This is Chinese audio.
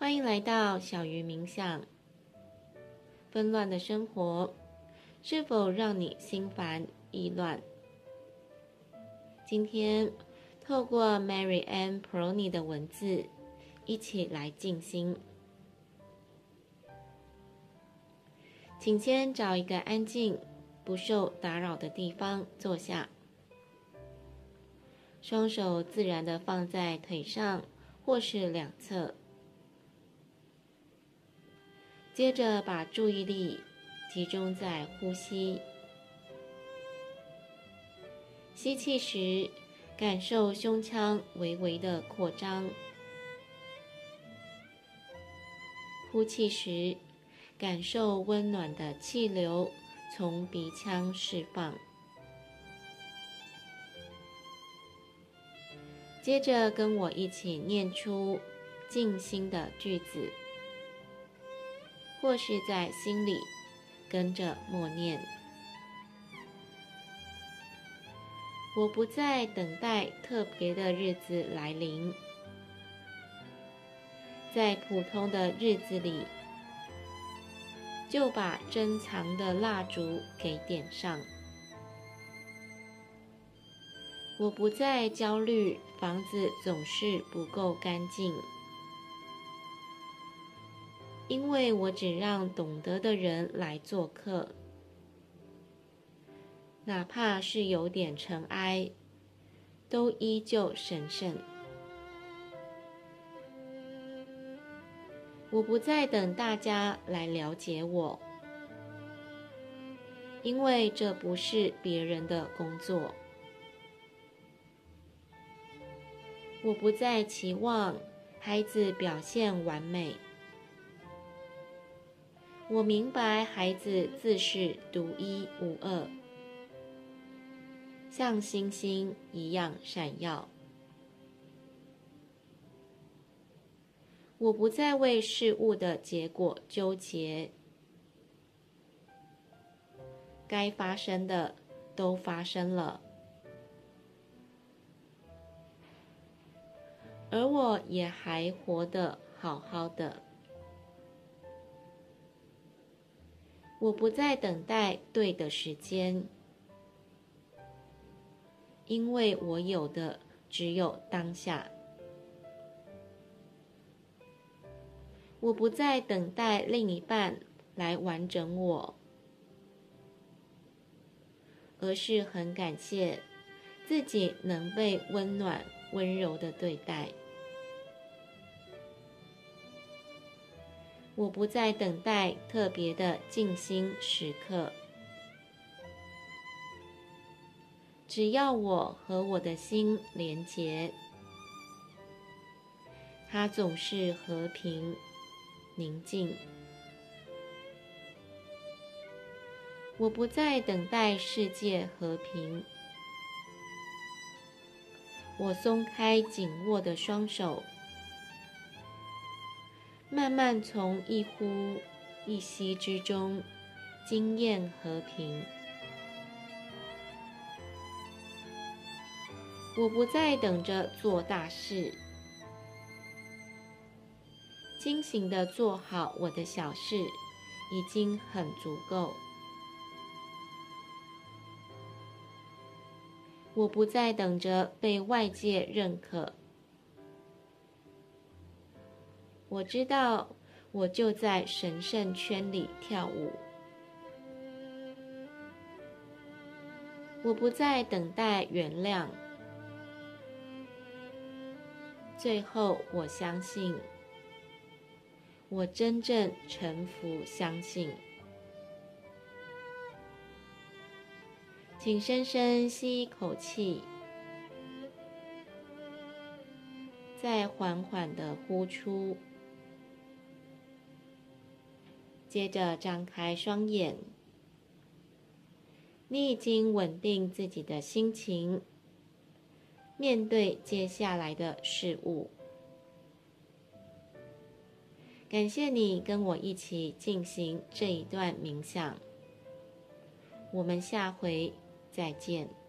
欢迎来到小鱼冥想。纷乱的生活是否让你心烦意乱？今天透过 Mary Ann Peroni 的文字，一起来静心。请先找一个安静、不受打扰的地方坐下，双手自然地放在腿上或是两侧。接着把注意力集中在呼吸，吸气时感受胸腔微微的扩张，呼气时感受温暖的气流从鼻腔释放。接着跟我一起念出静心的句子。或是在心里跟着默念，我不再等待特别的日子来临，在普通的日子里，就把珍藏的蜡烛给点上。我不再焦虑房子总是不够干净。因为我只让懂得的人来做客，哪怕是有点尘埃，都依旧神圣。我不再等大家来了解我，因为这不是别人的工作。我不再期望孩子表现完美。我明白，孩子自是独一无二，像星星一样闪耀。我不再为事物的结果纠结，该发生的都发生了，而我也还活得好好的。我不再等待对的时间，因为我有的只有当下。我不再等待另一半来完整我，而是很感谢自己能被温暖、温柔的对待。我不再等待特别的静心时刻，只要我和我的心连结，它总是和平宁静。我不再等待世界和平，我松开紧握的双手。慢慢从一呼一吸之中经验和平。我不再等着做大事，清醒的做好我的小事已经很足够。我不再等着被外界认可。我知道，我就在神圣圈里跳舞。我不再等待原谅。最后，我相信，我真正臣服，相信。请深深吸一口气，再缓缓地呼出。接着张开双眼，你已经稳定自己的心情，面对接下来的事物。感谢你跟我一起进行这一段冥想，我们下回再见。